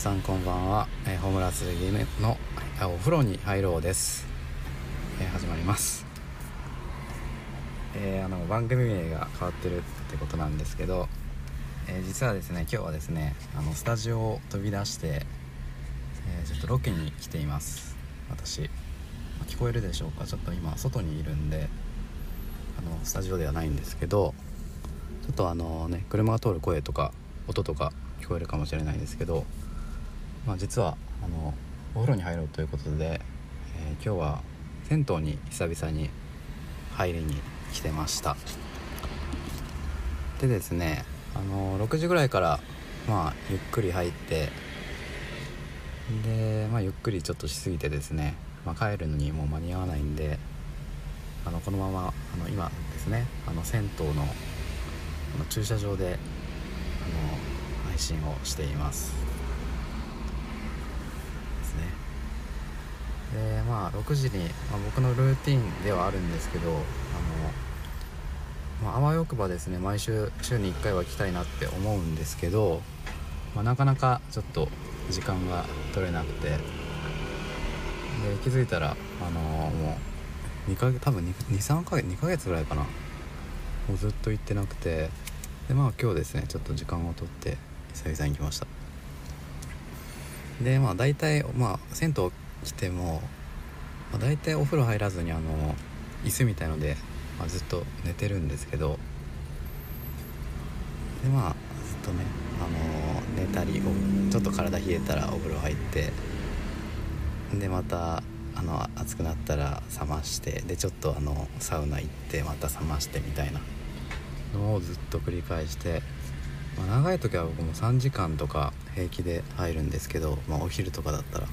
さんこんばんは、えー、ホームラスゲームのお風呂に入ろうです、えー、始まります。えー、あの番組名が変わってるってことなんですけど、え実はですね今日はですねあのスタジオを飛び出して、えちょっとロケに来ています。私聞こえるでしょうか？ちょっと今外にいるんであのスタジオではないんですけどちょっとあのね車が通る声とか音とか聞こえるかもしれないですけど、まあ、実はあのお風呂に入ろうということで、えー、今日は銭湯に久々に入りに来てました。でですねあの6時ぐらいからまあゆっくり入ってで、まあ、ゆっくりちょっとしすぎてですね、まあ、帰るのにもう間に合わないんであのこのままあの今ですねあの銭湯のの駐車場であの配信をしていますねでまあ6時に、まあ、僕のルーティンではあるんですけどあの、まあ、あわよくばですね毎週週に1回は来たいなって思うんですけど、まあ、なかなかちょっと時間が取れなくてで気づいたらあのもう2か月多分23ヶ月2ヶ月ぐらいかなもうずっと行ってなくてでまあ今日ですねちょっと時間をとって久々に来ました。でまあ大体まあ銭湯来ても、まあ、大体お風呂入らずにあの椅子みたいので、まあ、ずっと寝てるんですけどでまあずっとねあの寝たりちょっと体冷えたらお風呂入ってでまたあの暑くなったら冷ましてでちょっとあのサウナ行ってまた冷ましてみたいなのをずっと繰り返して、まあ、長い時は僕も3時間とか平気で入るんですけど、まあ、お昼とかだったら、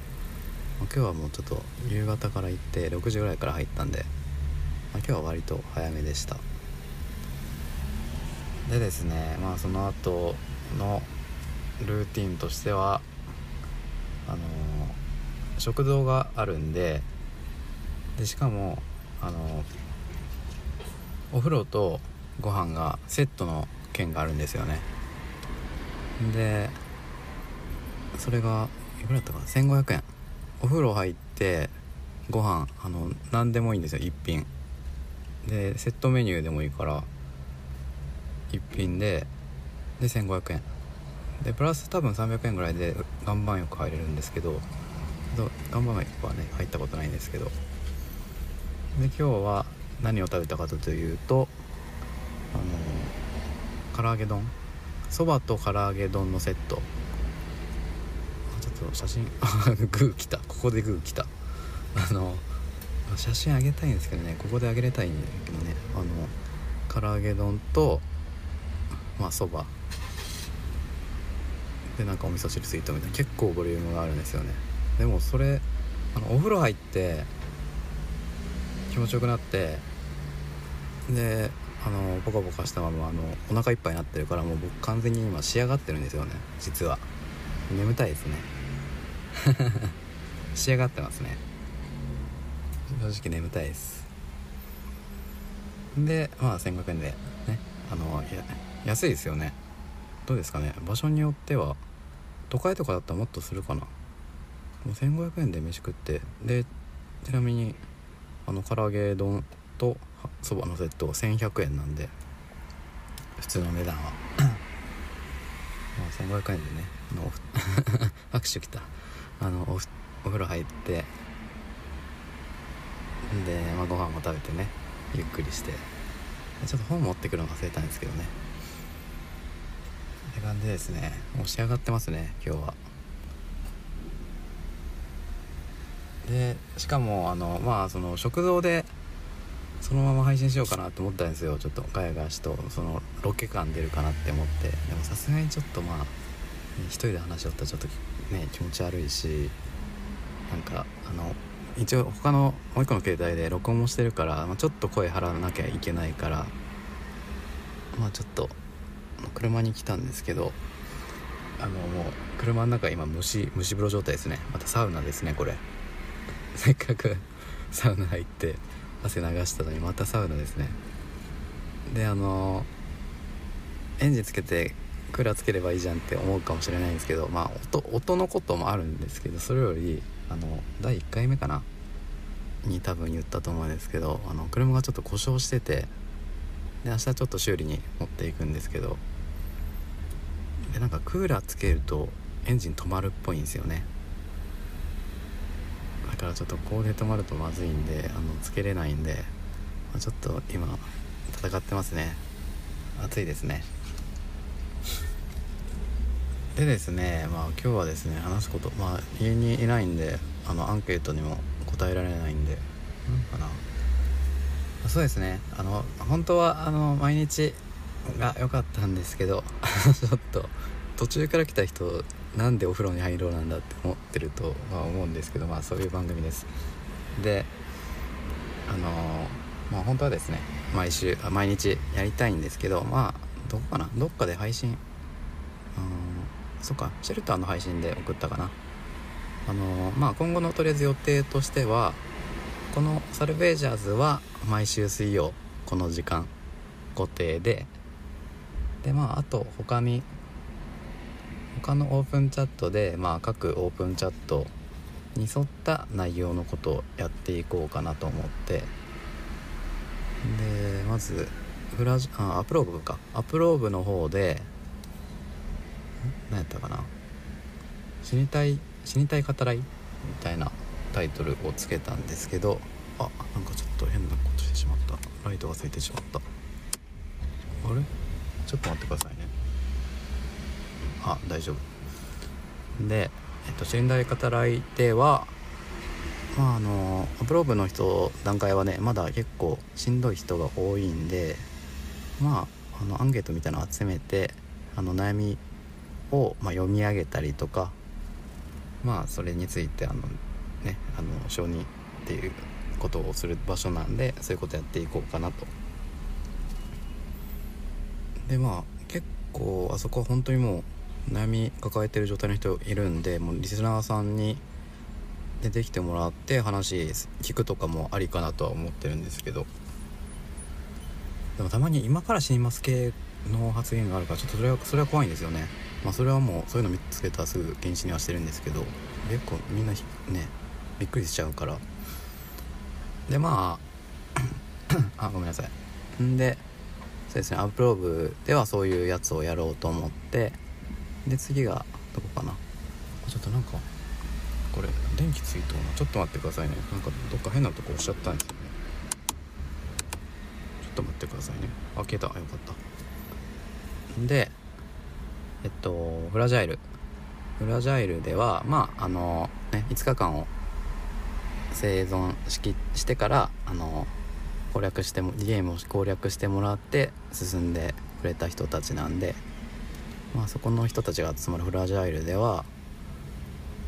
今日はもうちょっと夕方から行って6時ぐらいから入ったんで、まあ、今日は割と早めでした。でですねまあその後のルーティンとしてはあの、食堂があるんででしかもあの、お風呂とご飯がセットの券があるんですよね。でそれがいくらだったかな？1500円。お風呂入ってご飯あの何でもいいんですよ1品。でセットメニューでもいいから1品でで1500円。でプラス多分300円ぐらいで岩盤浴入れるんですけど岩盤浴はね入ったことないんですけど。で今日は何を食べたかというとあの唐揚げ丼。そばと唐揚げ丼のセット。と写真 グー来た。ここでグー来た。あの写真あげたいんですけどね。ここであげれたいんだけどね。あの唐揚げ丼とまあそば。でなんかお味噌汁ついたみたいな。結構ボリュームがあるんですよね。でもそれあのお風呂入って気持ちよくなってであのポカポカしたままあのお腹いっぱいになってるからもう僕完全に今仕上がってるんですよね。実は。眠たいですね。仕上がってますね。正直眠たいです。でまあ1500円でねあの安いですよね。どうですかね。場所によっては都会とかだったらもっとするかな。もう1500円で飯食ってでちなみにあの唐揚げ丼とそばのセット1100円なんで普通の値段は。まあ1500円でねの 拍手きた。あのお風呂入って。で、まあ、ご飯も食べてね。ゆっくりして。ちょっと本持ってくるの忘れたんですけどね。って感じですね。もう仕上がってますね今日は。でしかもあのまあその食堂でそのまま配信しようかなって思ったんですよ。ちょっとガヤガヤしとそのロケ感出るかなって思って。でもさすがにちょっとまあ一人で話しよったらちょっとね気持ち悪いしなんかあの一応他のもう一個の携帯で録音もしてるから、まあ、ちょっと声張らなきゃいけないからまあちょっと車に来たんですけどあのもう車の中今蒸し蒸し風呂状態ですね。またサウナですねこれ。せっかくサウナ入って汗流したのにまたサウナですね。であのエンジンつけてクーラーつければいいじゃんって思うかもしれないんですけどまあ音音のこともあるんですけどそれよりあの第1回目かな？に多分言ったと思うんですけどあの車がちょっと故障しててで明日ちょっと修理に持っていくんですけどでなんかクーラーつけるとエンジン止まるっぽいんですよね。だからちょっとここで止まるとまずいんであのつけれないんで、まあ、ちょっと今戦ってますね。暑いですね。でですねまあ今日はですね話すことまあ家にいないんであのアンケートにも答えられないんでなん。かな。そうですね。あの本当はあの毎日が良かったんですけど ちょっと途中から来た人なんでお風呂に入ろうなんだって思ってると、まあ、思うんですけどまあそういう番組です。であのまあ本当はですね毎週毎日やりたいんですけどまあどこかなどっかで配信うんそっかシェルターの配信で送ったかな。あのまあ今後のとりあえず予定としてはこのサルベージャーズは毎週水曜この時間固定で。でまああと他に他のオープンチャットで、まあ、各オープンチャットに沿った内容のことをやっていこうかなと思って。でまずフラジあアプローブか。アプローブの方で何やったかな？死にたい死にたい語らいみたいなタイトルをつけたんですけどあなんかちょっと変なことしてしまった。ライトがついてしまった。あれ？ちょっと待ってくださいね。あ大丈夫。でえっと信頼語らいではまああのアプローブの人段階はねまだ結構しんどい人が多いんでまああのアンケートみたいなの集めてあの悩みを、まあ、読み上げたりとかまあそれについてあのねあの承認っていうことをする場所なんでそういうことやっていこうかなと。でまあ結構あそこは本当にもう悩み抱えてる状態の人いるんでもうリスナーさんに出てきてもらって話聞くとかもありかなとは思ってるんですけど。でもたまに今から死にます系の発言があるからちょっとそれはそれは怖いんですよね。まあそれはもうそういうの見つけたらすぐ禁止にはしてるんですけど結構みんなねびっくりしちゃうから。でまあ あごめんなさい。んでそうですねアップローブではそういうやつをやろうと思ってで次がどこかな。ちょっとなんかこれ電気ついとうなちょっと待ってくださいね。なんかどっか変なとこ押しちゃったんですよね。ちょっと待ってくださいね。あ消えたよかった。でえっとフラジャイル。フラジャイルではまああのね5日間を生存ししてからあの攻略してもゲームを攻略してもらって進んでくれた人たちなんで、まあ、そこの人たちが集まるフラジャイルでは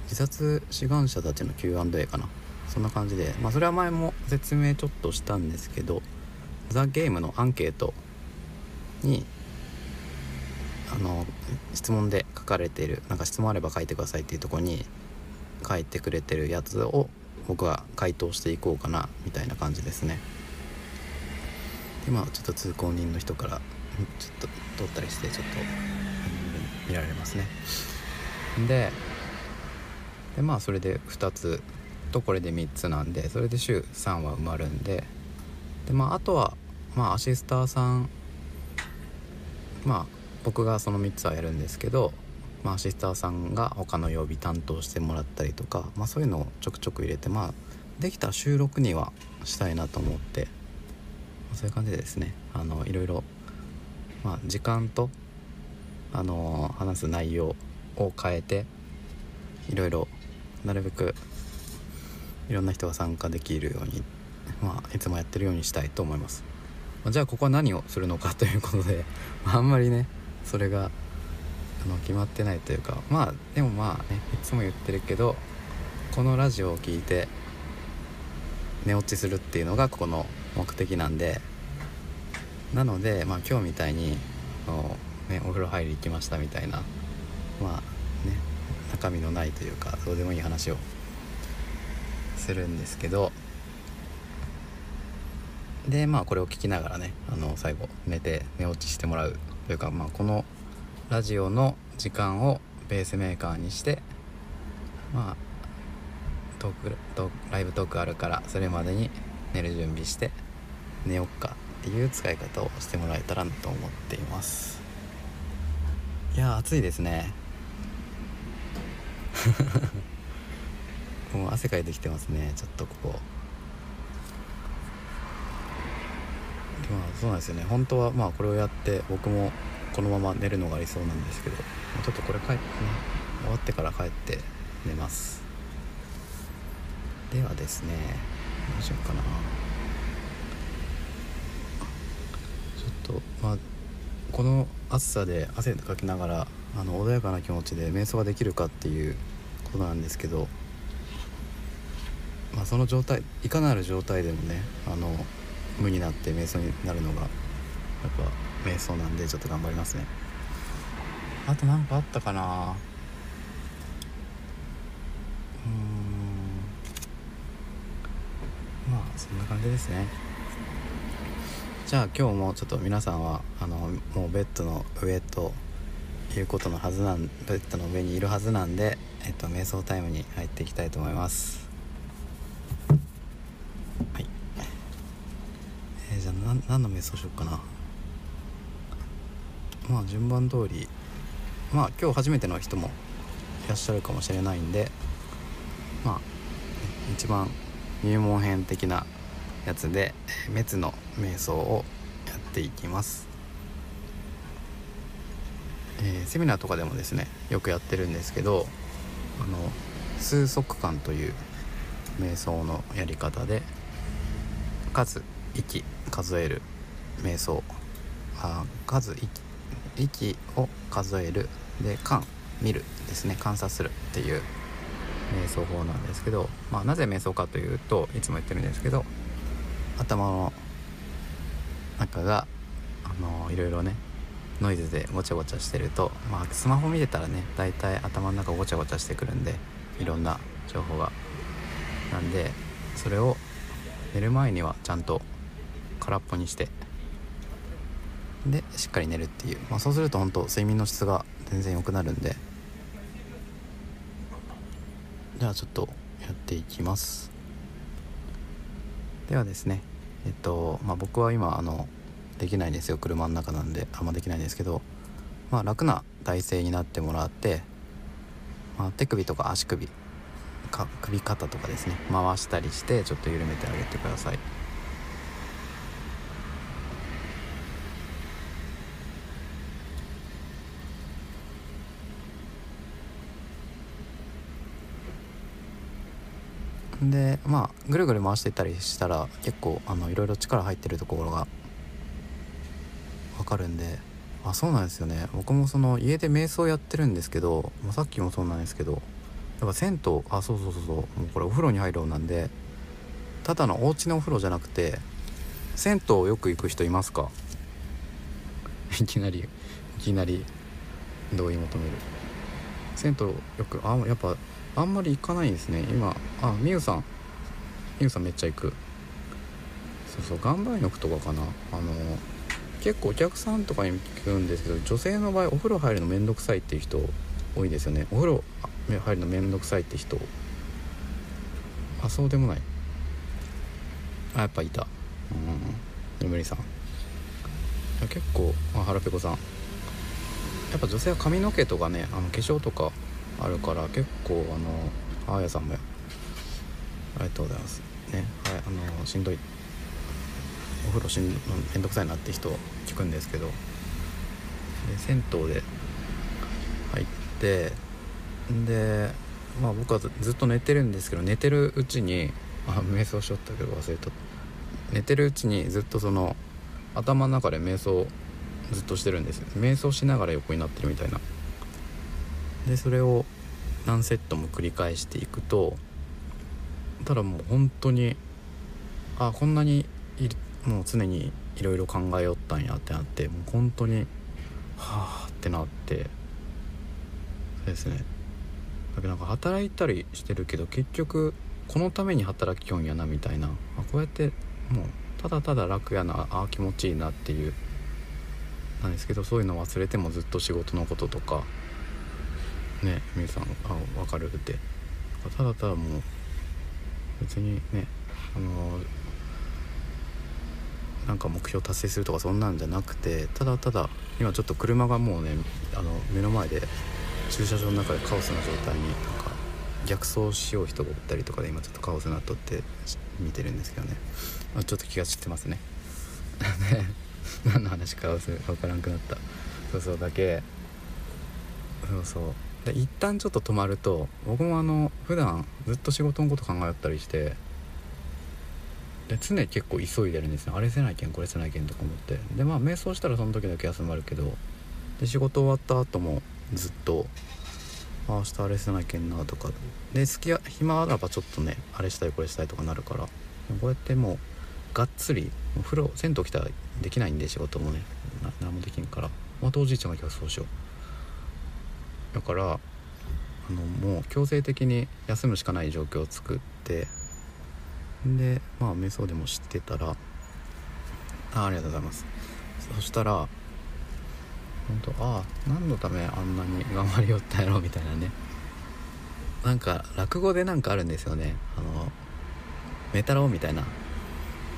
自殺志願者たちの Q&A かな。そんな感じで、まあ、それは前も説明ちょっとしたんですけどザ・ゲームのアンケートにあの質問で書かれているなんか質問あれば書いてくださいっていうとこに書いてくれてるやつを僕は回答していこうかなみたいな感じですね。でまあちょっと通行人の人からちょっと通ったりしてちょっと見られますね。ででまあそれで2つとこれで3つなんでそれで週3は埋まるんででまああとはまあアシスターさんまあ僕がその3つはやるんですけど、まあ、アシスターさんが他の曜日担当してもらったりとか、まあ、そういうのをちょくちょく入れてまあできた収録にはしたいなと思ってまあそういう感じでですねあのいろいろ、まあ、時間とあの話す内容を変えていろいろなるべくいろんな人が参加できるように、まあ、いつもやってるようにしたいと思います。じゃあここは何をするのかということで、あんまりねそれがあの決まってないというかまあでもまあねいつも言ってるけどこのラジオを聴いて寝落ちするっていうのがここの目的なんでなのでまあ今日みたいにのね、お風呂入り行きましたみたいなまあね中身のないというかどうでもいい話をするんですけどでまあこれを聞きながらねあの最後寝て寝落ちしてもらうというかまあこのラジオの時間をベースメーカーにしてまあトークトライブトークあるからそれまでに寝る準備して寝よっかっていう使い方をしてもらえたらと思っています。いや暑いですね。もう汗かいてきてますね。ちょっとここまあそうなんですよね。本当はまあこれをやって僕もこのまま寝るのが理想なんですけどちょっとこれ帰ってね終わってから帰って寝ます。ではですねどうしようかな。ちょっとまあこの暑さで汗かきながらあの穏やかな気持ちで瞑想ができるかっていうことなんですけど、まあ、その状態いかなる状態でもねあの無になって瞑想になるのがやっぱ瞑想なんでちょっと頑張りますね。あと何かあったかな。うーん。まあそんな感じですね。じゃあ今日もちょっと皆さんはあのもうベッドの上ということのはずなんベッドの上にいるはずなんで、えっと、瞑想タイムに入っていきたいと思いますはいえー、じゃあ何の瞑想しようかな。まあ順番通りまあ今日初めての人もいらっしゃるかもしれないんでまあ一番入門編的なやつで滅の瞑想をやっていきます。えー、セミナーとかでもですねよくやってるんですけどあの数息間という瞑想のやり方で数息数える。瞑想あ数息を数える。で観見る。ですね観察する。っていう瞑想法なんですけど、まあ、なぜ瞑想かというといつも言ってる。んですけど頭の中があのいろいろねノイズでごちゃごちゃしてる。と、まあ、スマホ見てたらね大体頭の中ごちゃごちゃしてくる。んでいろんな情報がなんでそれを寝る。前にはちゃんと空っぽにしてでしっかり寝るっていう、まあ、そうすると本当睡眠の質が全然良くなるんで。じゃあちょっとやっていきます。ではですねえっとまあ僕は今あのできないんですよ。車の中なんであんまできないんですけど、まあ、楽な体勢になってもらって、まあ、手首とか足首か首肩とかですね回したりしてちょっと緩めてあげてください。でまあぐるぐる回していったりしたら結構あのいろいろ力入ってるところがかるんであそうなんですよね。僕もその家で瞑想やってるんですけど、まあ、さっきもそうなんですけどやっぱ銭湯あそうそうそうそうもうこれお風呂に入ろうなんでただのお家のお風呂じゃなくて銭湯よく行く人いますか？いきなりいきなり同意求める。銭湯よくあやっぱあんまり行かないんですね。今あみゆさん。みゆさんめっちゃ行く。そうそう岩盤浴とかかな。あの結構お客さんとかに聞くんですけど女性の場合お風呂入るの面倒くさいっていう人多いですよね。お風呂入るの面倒くさいって人。あそうでもない。あやっぱいた。うん眠りさん。結構あ腹ペコさん。やっぱ女性は髪の毛とかねあの化粧とかあるから結構あのあやさんもありがとうございます。ねはいあのしんどい。お風呂しんめんどくさいなって人聞くんですけど。で銭湯で入ってでまあ僕はずっと寝てるんですけど寝てるうちにあ瞑想しよったけど忘れた。寝てるうちにずっとその頭の中で瞑想ずっとしてるんです瞑想しながら横になってるみたいな。でそれを何セットも繰り返していくとただもう本当にあこんなにもう常にいろいろ考えよったんやってなってもう本当にはあってなってそうですね。だけどなんか働いたりしてるけど結局このために働きよんやなみたいなあこうやってもうただただ楽やなあ気持ちいいなっていうなんですけどそういうの忘れてもずっと仕事のこととかね皆さんあ分かるって。ただただもう別にねあのなんか目標達成するとかそんなんじゃなくてただただ今ちょっと車がもうねあの目の前で駐車場の中でカオスな状態になんか逆走しよう人がおったりとかで今ちょっとカオスになっとって見てるんですけどね、まあ、ちょっと気が散ってますね。何の話か分からんくなった。そうそうだけ。そうそう。で一旦ちょっと止まると僕もあの普段ずっと仕事のこと考えたりしてで常に結構急いでるんですね。あれせないけんこれせないけんとか思って。でまあ瞑想したらその時だけ休まるけどで仕事終わった後もずっとあ明日あれせないけんなとか。で好きや暇あらばちょっとねあれしたいこれしたいとかなるから。こうやってもうがっつりお風呂銭湯来たらできないんで仕事もね。何もできんから。またおじいちゃんが今日そうしよう。だからあのもう強制的に休むしかない状況を作ってでまあ瞑想でも知ってたらあありがとうございます。そしたら本当ああ何のためあんなに頑張りよったやろみたいなね。なんか落語でなんかあるんですよね。あのメタロウみたいな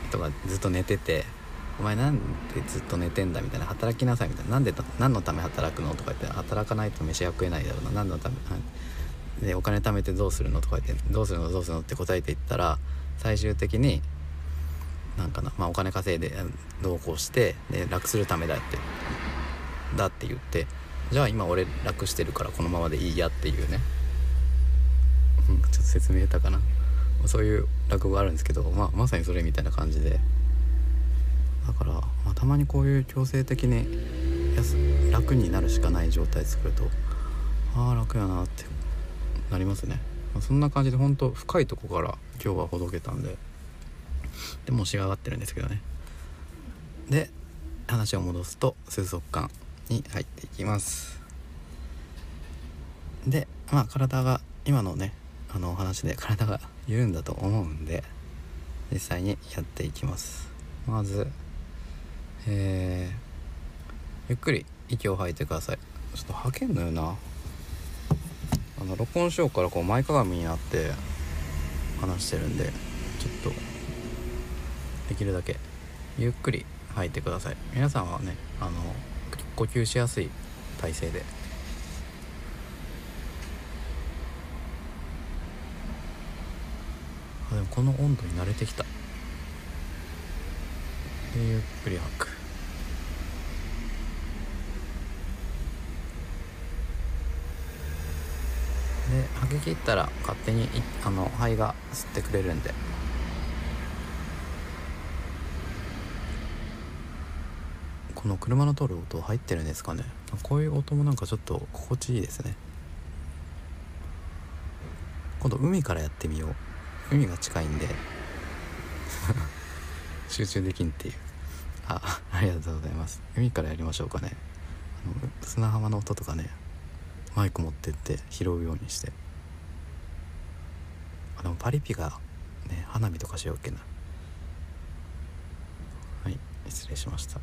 人がずっと寝てて「お前なんでずっと寝てんだ」みたいな「働きなさい」みたいな「なんで何のため働くの?」とか言って「働かないと飯は食えないだろうな何のためでお金貯めてどうするの?」とか言って「どうするのどうするの?」って答えていったら最終的になんかな、まあ、お金稼いで同行してで楽するためだってだって言ってじゃあ今俺楽してるからこのままでいいやっていうね、うん、ちょっと説明下手かなそういう落語があるんですけど、まあ、まさにそれみたいな感じでだから、まあ、たまにこういう強制的に楽になるしかない状態作るとああ楽やなってなりますね、まあ、そんな感じで本当深いとこから今日はほどけたんででも仕上がってるんですけどね。で話を戻すと水族館に入っていきます。でまあ体が今のねあのお話で体が緩んだと思うんで実際にやっていきます。まずえー、ゆっくり息を吐いてください。ちょっと吐けんのよな。あの録音しようからこう前かがみになって話してるんでちょっとできるだけゆっくり吐いてください。皆さんはねあの呼吸しやすい体勢で。あでもこの温度に慣れてきた。でゆっくり吐く。で吐き切ったら勝手にあの肺が吸ってくれるんで。この車の通る音入ってるんですかね？こういう音もなんかちょっと心地いいですね。今度海からやってみよう。海が近いんで。集中できんっていう。あありがとうございます。海からやりましょうかね。あの砂浜の音とかね。マイク持ってって拾うようにして。でもパリピがね花火とかしようっけな。はい失礼しました。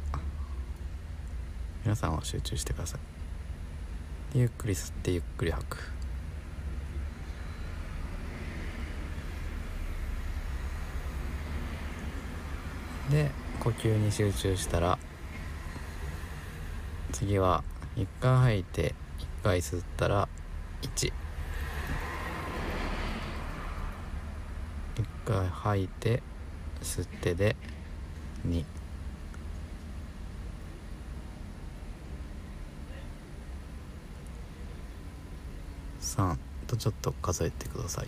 皆さんは集中してください。ゆっくり吸ってゆっくり吐く。で呼吸に集中したら次は1回吐いて1回吸ったら1 1回吐いて吸ってで2 3とちょっと数えてください。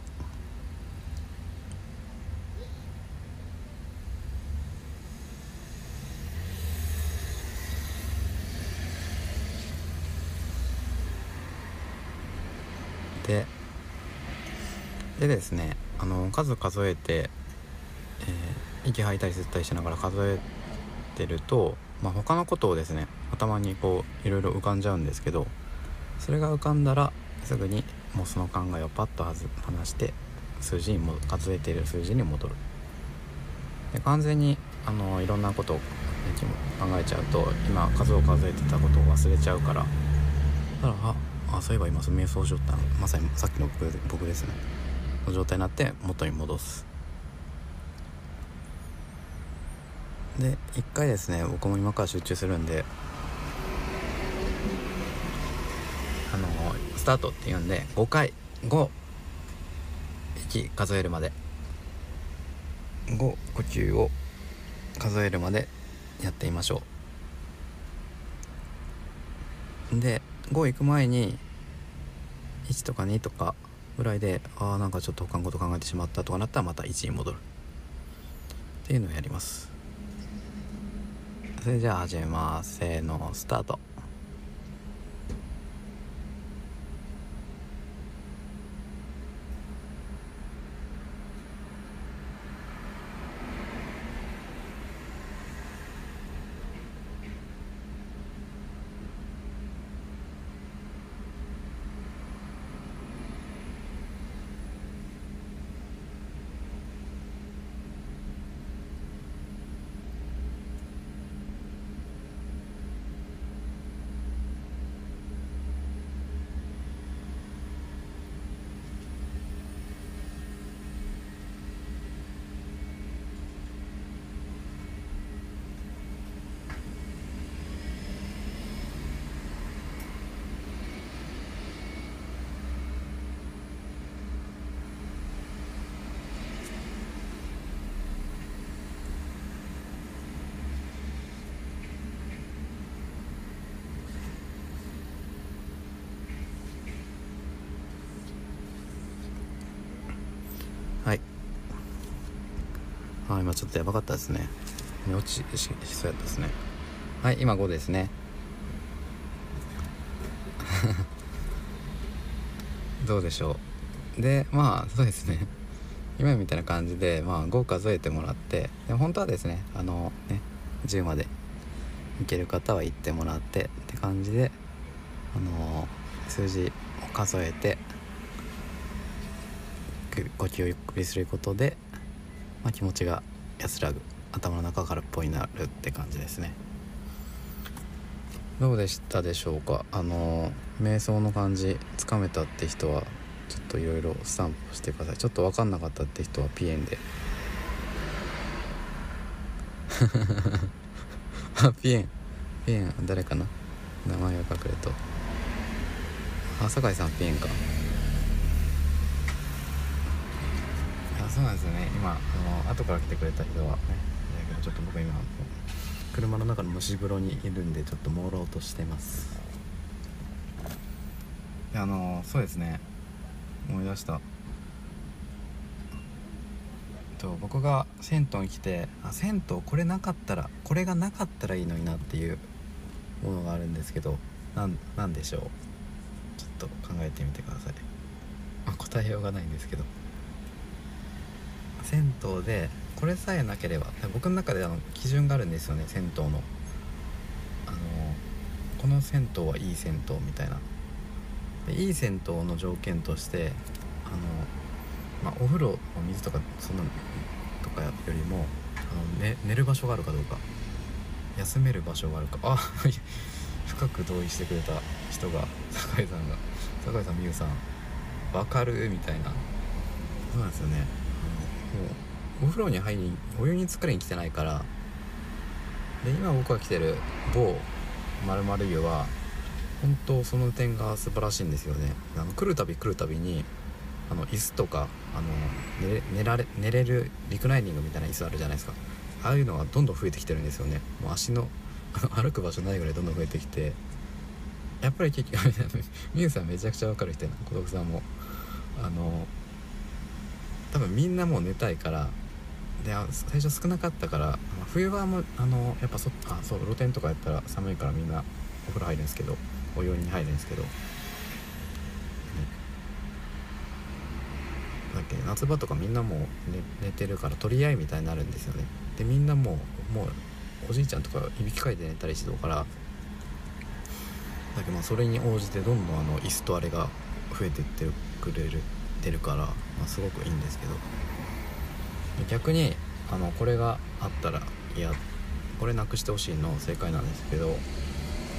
ででですねあの数数えて、えー、息吐いたり吸ったりしながら数えてると、まあ、他のことをですね頭にこういろいろ浮かんじゃうんですけどそれが浮かんだらすぐにもうその考えをパッと離して数字にも数えている数字に戻る。で完全にあのいろんなことを考えちゃうと今数を数えてたことを忘れちゃうから。だからああそういえば今瞑想しよった。まさにさっきの僕僕ですね。の状態になって元に戻す。で一回ですね僕も今から集中するんであのスタートって言うんで5回5息数えるまで。5呼吸を数えるまでやってみましょう。で5行く前に1とか2とかぐらいでああなんかちょっと他のこと考えてしまったとかなったらまた1に戻る。っていうのをやります。それじゃあ始めます。せーのスタート。あ今ちょっとやばかったですね。寝落ちしそうやったですね。はい今5ですね。どうでしょう。でまあそうですね。今みたいな感じで、まあ、5数えてもらってで本当はですねあのね10までいける方は行ってもらってって感じであの数字を数えて呼吸をゆっくりすることでまあ、気持ちが安らぐ頭の中からっぽいなるって感じですね。どうでしたでしょうか？あの瞑想の感じつかめたって人はちょっといろいろスタンプしてください。ちょっと分かんなかったって人はピエンで。あピエン。ピエン誰かな？名前が隠れとあ酒井さんピエンか。そうなんですよね。今あの後から来てくれた人はね。だけどちょっと僕今車の中の蒸し風呂にいるんでちょっと朦朧としてます。あのそうですね。思い出した。と僕が銭湯に来てあ銭湯これなかったらこれがなかったらいいのになっていうものがあるんですけどなんでしょう。ちょっと考えてみてください、まあ、答えようがないんですけど銭湯でこれさえなければ僕の中であの基準があるんですよね銭湯の。あのこの銭湯はいい銭湯みたいな。でいい銭湯の条件としてあの、まあ、お風呂の水とかそんなとかよりもあの、ね、寝る場所があるかどうか。休める場所があるか。あ 深く同意してくれた人が酒井さんが酒井さん美優さん分かるみたいな。そうなんですよね。うお風呂に入りお湯に浸かりに来てないから。で今僕が来てる某〇〇湯は本当その点が素晴らしいんですよね。あの来るたび来るたびにあの椅子とかあの寝寝られ寝れるリクライニングみたいな椅子あるじゃないですか。ああいうのがどんどん増えてきてるんですよね。もう足の 歩く場所ないぐらいどんどん増えてきて。やっぱり結局 ミュウさんめちゃくちゃ分かる人やな。孤独さんも。あの多分みんなもう寝たいからで最初少なかったから、冬場もあのやっぱそあそう露天とかやったら寒いからみんなお風呂入るんですけどお湯に入るんですけど、ね、だっけ夏場とかみんなもう寝寝てるから取り合いみたいになるんですよね。でみんなもうもうおじいちゃんとかいびきかいて寝たりしてるからだけどまあそれに応じてどんどんあの椅子とあれが増えていってくれる。ってるから、まあ、すごくいいんですけど。逆にあのこれがあったらいやこれなくしてほしいの正解なんですけど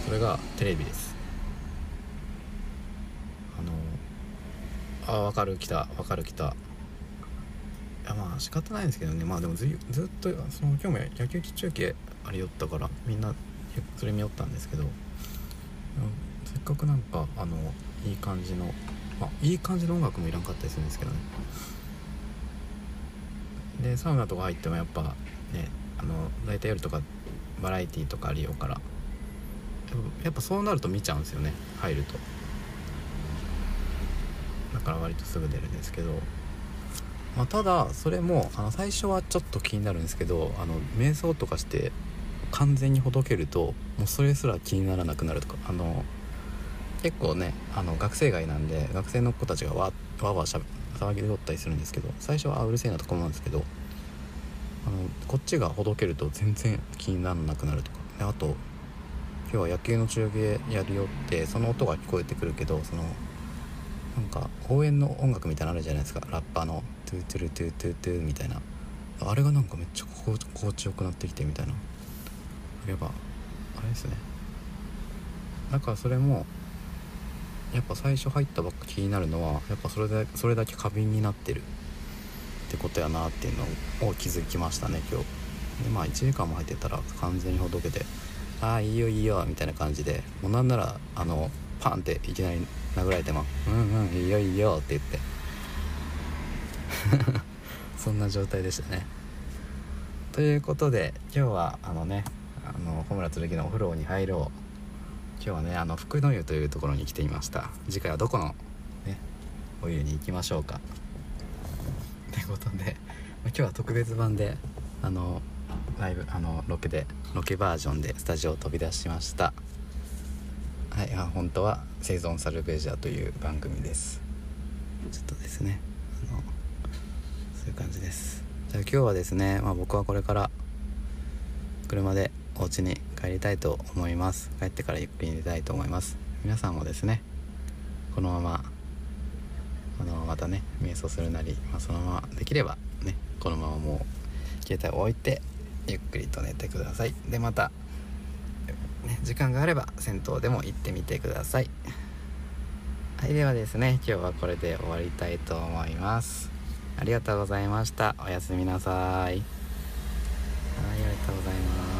それがテレビです。あのあ分かる来た分かる来た。いやまあ仕方ないんですけどね。まあでもずずっとその今日も野球中継ありよったからみんなそれ見よったんですけど。せっかくなんかあのいい感じのまあいい感じの音楽もいらんかったりするんですけどね。でサウナとか入ってもやっぱねあの大体夜とかバラエティーとかありようから。やっぱそうなると見ちゃうんですよね入ると。だから割とすぐ出るんですけど、まあ、ただそれもあの最初はちょっと気になるんですけどあの瞑想とかして完全にほどけるともうそれすら気にならなくなるとかあの結構ねあの学生街なんで学生の子たちがわわわしゃ騒ぎでおったりするんですけど最初はあうるせえなとか思うんですけどあのこっちがほどけると全然気にならなくなるとか。であと今日は野球の中継やるよってその音が聞こえてくるけどそのなんか応援の音楽みたいなのあるじゃないですか。ラッパの「トゥートゥルトゥートゥートゥー」みたいな。あれがなんかめっちゃ心地よくなってきてみたいな。やっぱあれですね。だからそれもやっぱ最初入ったばっか気になるのはやっぱそれでそれだけ過敏になってるってことやなっていうのを気づきましたね今日。でまあ1時間も入ってたら完全にほどけて「ああいいよいいよ」みたいな感じでもうなんならあのパンっていきなり殴られても「うんうんいいよいいよ」って言って。そんな状態でしたね。ということで今日はあのねあの小村剣のお風呂に入ろう。今日はねあの福の湯というところに来ていました。次回はどこのねお湯に行きましょうか。ということで今日は特別版であのライブあのロケでロケバージョンでスタジオを飛び出しました。はい本当は「生存サルベージャー」という番組です。ちょっとですねあのそういう感じです。じゃあ今日はですね、まあ、僕はこれから車でお家に帰りたいと思います。帰ってからゆっくり寝たいと思います。皆さんもですねこのままあのまたね瞑想するなり、まあ、そのままできればねこのままもう携帯を置いてゆっくりと寝てください。でまたね、時間があれば銭湯でも行ってみてください。はいではですね今日はこれで終わりたいと思います。ありがとうございました。おやすみなさい。はいありがとうございます。